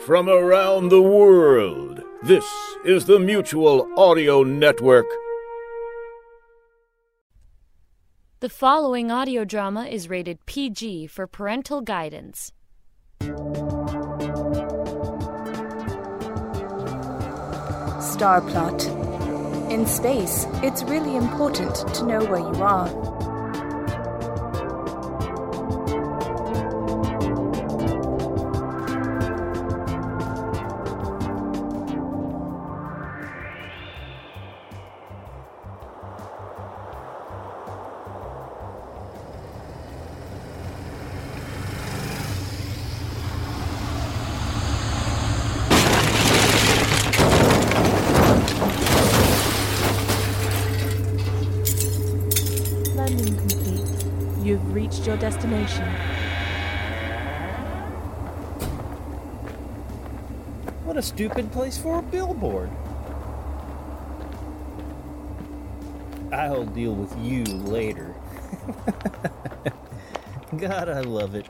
from around the world. This is the Mutual Audio Network. The following audio drama is rated PG for parental guidance. Star plot. In space, it's really important to know where you are. Your destination. What a stupid place for a billboard. I'll deal with you later. God, I love it.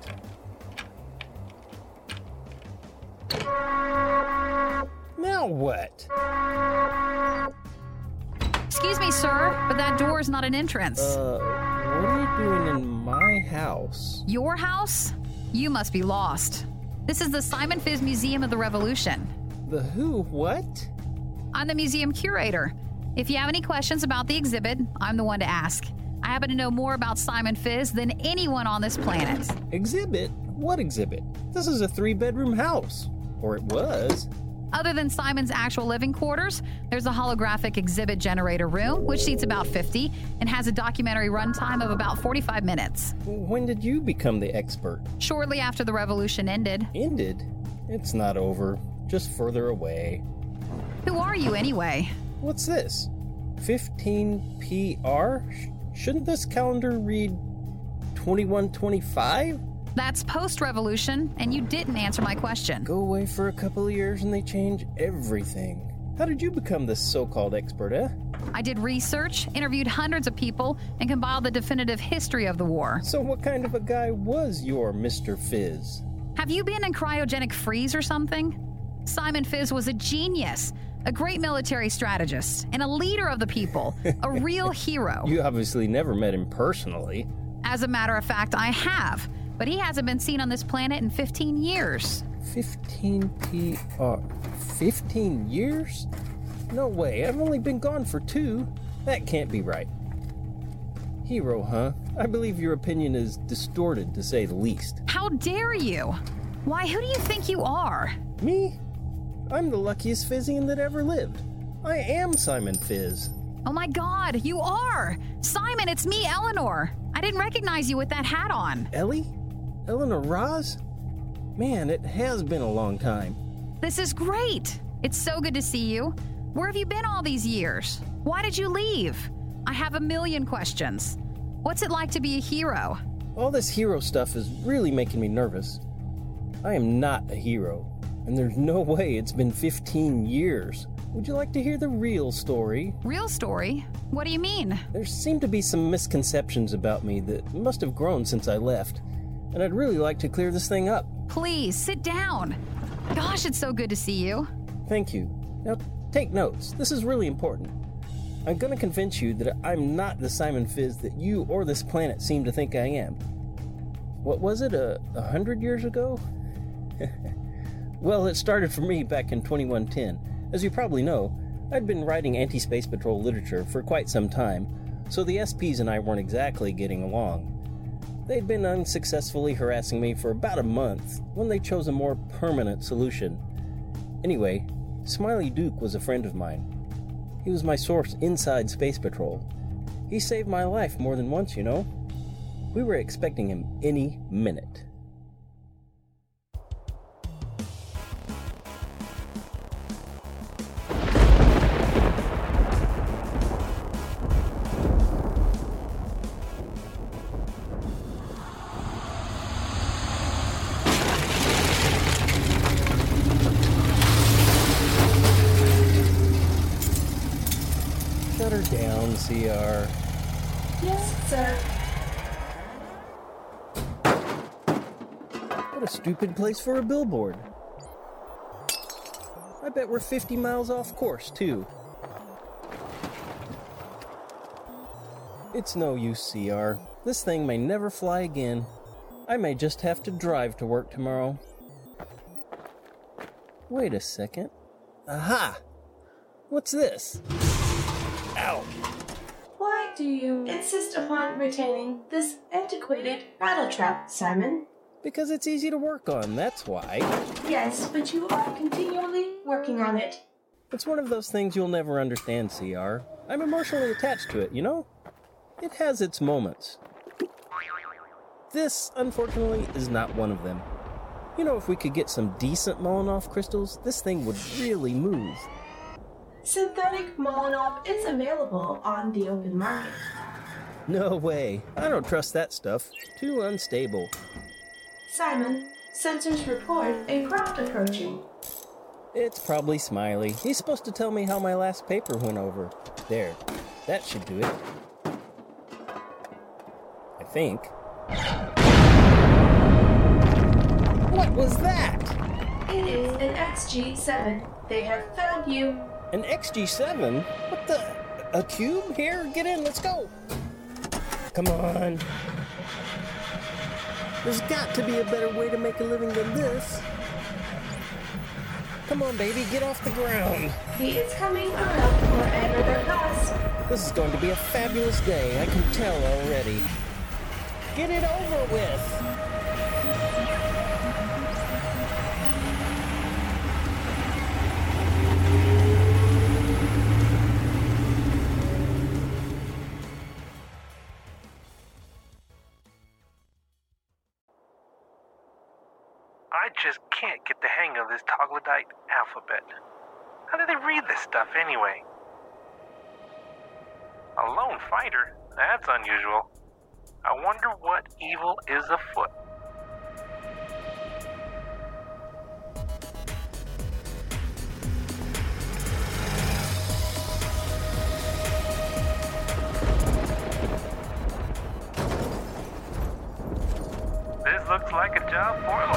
Now what? Excuse me, sir, but that door is not an entrance. Uh, what are you doing in my house? Your house? You must be lost. This is the Simon Fizz Museum of the Revolution. The who? What? I'm the museum curator. If you have any questions about the exhibit, I'm the one to ask. I happen to know more about Simon Fizz than anyone on this planet. Exhibit? What exhibit? This is a three bedroom house. Or it was. Other than Simon's actual living quarters, there's a holographic exhibit generator room, which seats about 50 and has a documentary runtime of about 45 minutes. When did you become the expert? Shortly after the revolution ended. Ended? It's not over. Just further away. Who are you anyway? What's this? 15 PR? Shouldn't this calendar read 2125? That's post revolution, and you didn't answer my question. Go away for a couple of years and they change everything. How did you become this so called expert, eh? I did research, interviewed hundreds of people, and compiled the definitive history of the war. So, what kind of a guy was your Mr. Fizz? Have you been in cryogenic freeze or something? Simon Fizz was a genius, a great military strategist, and a leader of the people, a real hero. You obviously never met him personally. As a matter of fact, I have, but he hasn't been seen on this planet in 15 years. 15 PR. Uh, 15 years? No way, I've only been gone for two. That can't be right. Hero, huh? I believe your opinion is distorted, to say the least. How dare you? Why, who do you think you are? Me? I'm the luckiest Fizzian that ever lived. I am Simon Fizz. Oh my god, you are! Simon, it's me, Eleanor. I didn't recognize you with that hat on. Ellie? Eleanor Roz? Man, it has been a long time. This is great. It's so good to see you. Where have you been all these years? Why did you leave? I have a million questions. What's it like to be a hero? All this hero stuff is really making me nervous. I am not a hero, and there's no way it's been 15 years. Would you like to hear the real story? Real story? What do you mean? There seem to be some misconceptions about me that must have grown since I left, and I'd really like to clear this thing up. Please, sit down. Gosh, it's so good to see you. Thank you. Now, take notes. This is really important. I'm going to convince you that I'm not the Simon Fizz that you or this planet seem to think I am. What was it, a, a hundred years ago? well, it started for me back in 2110. As you probably know, I'd been writing anti space patrol literature for quite some time, so the SPs and I weren't exactly getting along. They'd been unsuccessfully harassing me for about a month when they chose a more permanent solution. Anyway, Smiley Duke was a friend of mine. He was my source inside Space Patrol. He saved my life more than once, you know. We were expecting him any minute. Her down, CR. Yes, sir. What a stupid place for a billboard. I bet we're 50 miles off course, too. It's no use, CR. This thing may never fly again. I may just have to drive to work tomorrow. Wait a second. Aha! What's this? Ow! Why do you insist upon retaining this antiquated rattle trap, Simon? Because it's easy to work on, that's why. Yes, but you are continually working on it. It's one of those things you'll never understand, CR. I'm emotionally attached to it, you know? It has its moments. This, unfortunately, is not one of them. You know, if we could get some decent Molotov crystals, this thing would really move. Synthetic Molotov is available on the open market. No way. I don't trust that stuff. Too unstable. Simon, sensors report a craft approaching. It's probably Smiley. He's supposed to tell me how my last paper went over. There. That should do it. I think. What was that? It is an XG7. They have found you. An XG7? What the? A cube? Here, get in, let's go. Come on. There's got to be a better way to make a living than this. Come on, baby, get off the ground. He is coming around for another pass. This is going to be a fabulous day, I can tell already. Get it over with. Just can't get the hang of this troglodyte alphabet. How do they read this stuff anyway? A lone fighter? That's unusual. I wonder what evil is afoot. This looks like a job for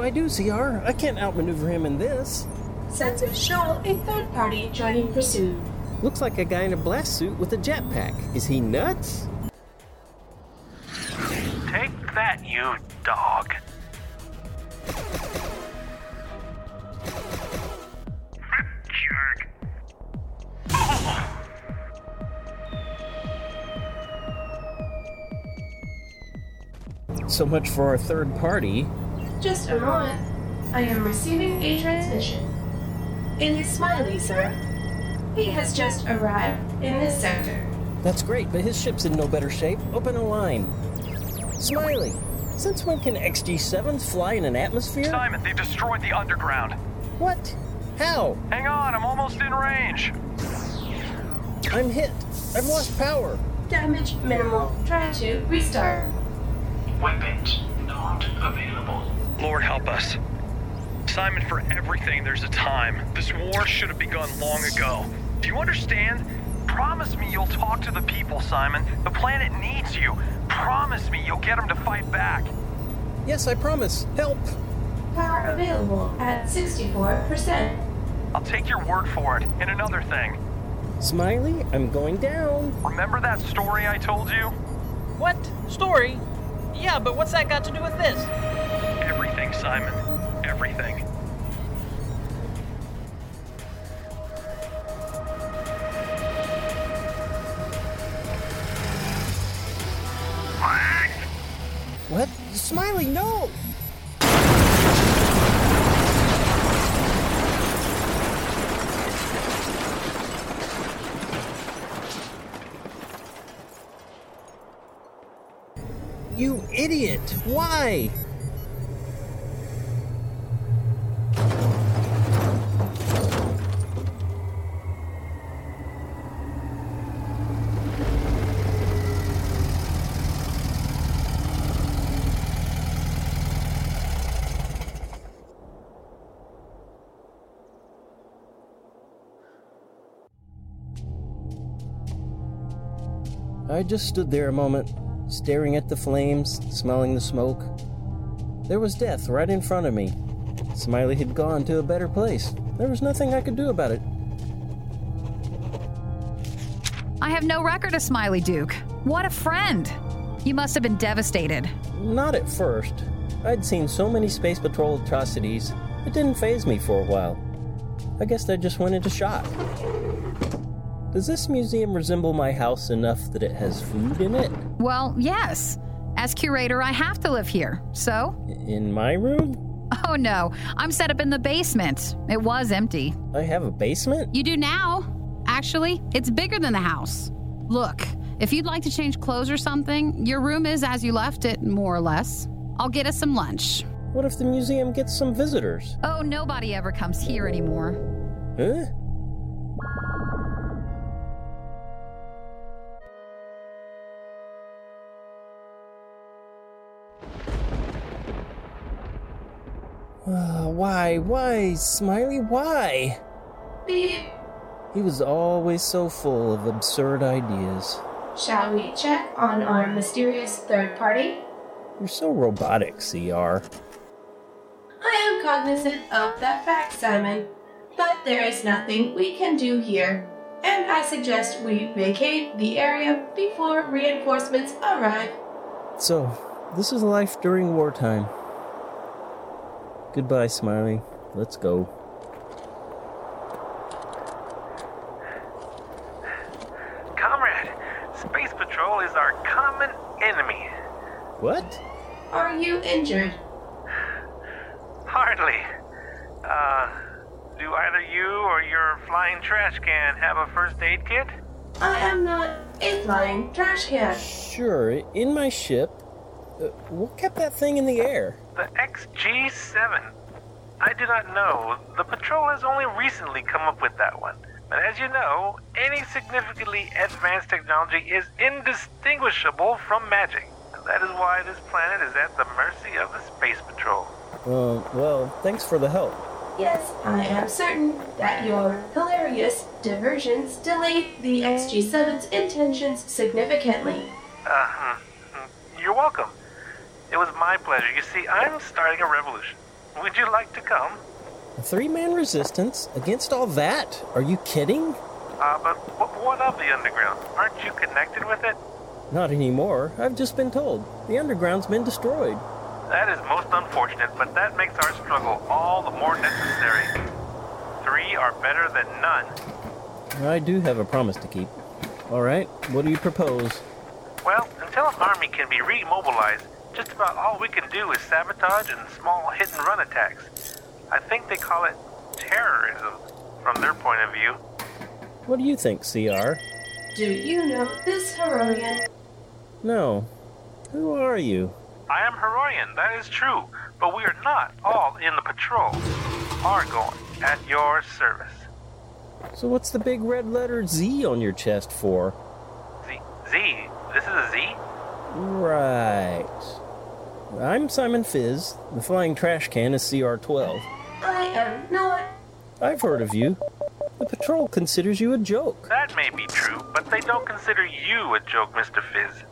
do I do, CR? I can't outmaneuver him in this. Sensors show a third party joining pursuit. Looks like a guy in a blast suit with a jetpack. Is he nuts? Take that, you dog. Jerk. So much for our third party. Just a moment. I am receiving a transmission. It is Smiley, sir. He has just arrived in this sector. That's great, but his ship's in no better shape. Open a line. Smiley, since when can XG7s fly in an atmosphere? Simon, they've destroyed the underground. What? How? Hang on, I'm almost in range. I'm hit. I've lost power. Damage minimal. Try to restart. Weapons not available. Lord help us. Simon, for everything, there's a time. This war should have begun long ago. Do you understand? Promise me you'll talk to the people, Simon. The planet needs you. Promise me you'll get them to fight back. Yes, I promise. Help. Power available at 64%. I'll take your word for it. And another thing. Smiley, I'm going down. Remember that story I told you? What? Story? Yeah, but what's that got to do with this? Simon. Everything. What? Smiley, no! You idiot! Why? I just stood there a moment, staring at the flames, smelling the smoke. There was death right in front of me. Smiley had gone to a better place. There was nothing I could do about it. I have no record of Smiley Duke. What a friend! You must have been devastated. Not at first. I'd seen so many Space Patrol atrocities, it didn't faze me for a while. I guess I just went into shock. Does this museum resemble my house enough that it has food in it? Well, yes. As curator, I have to live here. So? In my room? Oh no, I'm set up in the basement. It was empty. I have a basement? You do now. Actually, it's bigger than the house. Look, if you'd like to change clothes or something, your room is as you left it, more or less. I'll get us some lunch. What if the museum gets some visitors? Oh, nobody ever comes here anymore. Huh? Uh, why, why, Smiley, why? Beep. He was always so full of absurd ideas. Shall we check on our mysterious third party? You're so robotic, CR. I am cognizant of that fact, Simon, but there is nothing we can do here, and I suggest we vacate the area before reinforcements arrive. So, this is life during wartime. Goodbye, Smiley. Let's go. Comrade, Space Patrol is our common enemy. What? Are you injured? Hardly. Uh, do either you or your flying trash can have a first aid kit? I am not a flying trash can. Sure, in my ship. Uh, what kept that thing in the air? The XG7. I do not know. The patrol has only recently come up with that one. But as you know, any significantly advanced technology is indistinguishable from magic. That is why this planet is at the mercy of the Space Patrol. Uh, well, thanks for the help. Yes, I am certain that your hilarious diversions delayed the XG7's intentions significantly. Uh, you're welcome. It was my pleasure. You see, I'm starting a revolution. Would you like to come? A three man resistance against all that? Are you kidding? Uh, but wh- what of the underground? Aren't you connected with it? Not anymore. I've just been told. The underground's been destroyed. That is most unfortunate, but that makes our struggle all the more necessary. Three are better than none. I do have a promise to keep. All right, what do you propose? Well, until an army can be remobilized, just about all we can do is sabotage and small hit and run attacks. I think they call it terrorism from their point of view. What do you think, CR? Do you know this Heronian? No. Who are you? I am Herorian, that is true, but we are not all in the patrol. Argon, at your service. So what's the big red letter Z on your chest for? Z, Z, this is a Z? Right. I'm Simon Fizz. The flying trash can is CR12. I am not. I've heard of you. The patrol considers you a joke. That may be true, but they don't consider you a joke, Mr. Fizz.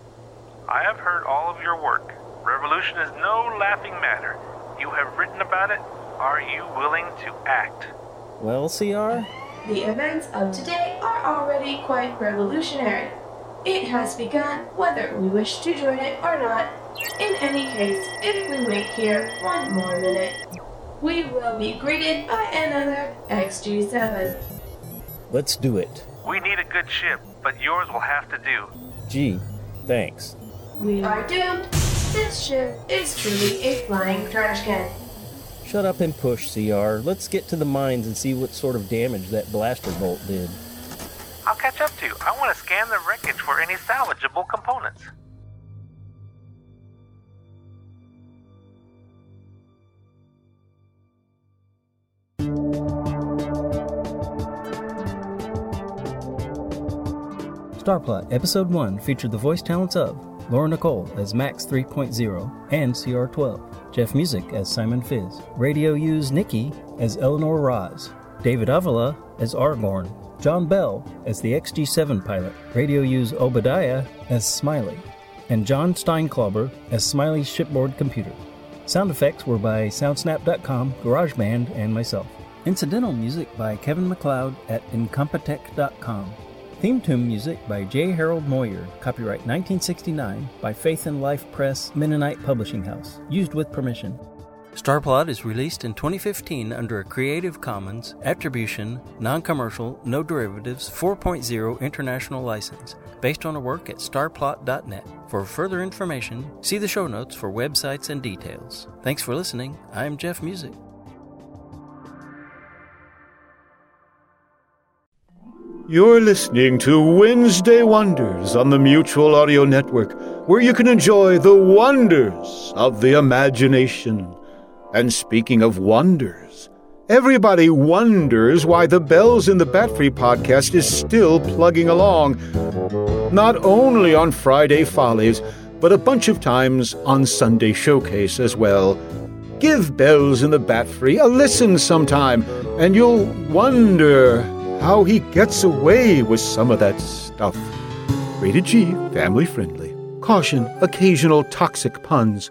I have heard all of your work. Revolution is no laughing matter. You have written about it. Are you willing to act? Well, CR? The events of today are already quite revolutionary. It has begun whether we wish to join it or not. In any case, if we wait here one more minute, we will be greeted by another XG7. Let's do it. We need a good ship, but yours will have to do. Gee, thanks. We are doomed. This ship is truly a flying trash can. Shut up and push, CR. Let's get to the mines and see what sort of damage that blaster bolt did. I'll catch up to you. I want to scan the wreckage for any salvageable components. Starplot Episode 1 featured the voice talents of Laura Nicole as Max 3.0 and CR12, Jeff Music as Simon Fizz, Radio Use Nikki as Eleanor Roz, David Avila as Argorn, John Bell as the XG7 pilot, Radio use Obadiah as Smiley, and John Steinklauber as Smiley's shipboard computer. Sound effects were by Soundsnap.com, GarageBand, and myself. Incidental music by Kevin MacLeod at Incompetech.com. Theme tune music by J. Harold Moyer, copyright 1969 by Faith and Life Press, Mennonite Publishing House, used with permission. Starplot is released in 2015 under a Creative Commons Attribution, Non Commercial, No Derivatives 4.0 International License, based on a work at starplot.net. For further information, see the show notes for websites and details. Thanks for listening. I'm Jeff Music. You're listening to Wednesday Wonders on the Mutual Audio Network, where you can enjoy the wonders of the imagination. And speaking of wonders, everybody wonders why the Bells in the Bat Free podcast is still plugging along. Not only on Friday Follies, but a bunch of times on Sunday Showcase as well. Give Bells in the Bat Free a listen sometime, and you'll wonder how he gets away with some of that stuff. Rated G, family friendly. Caution, occasional toxic puns.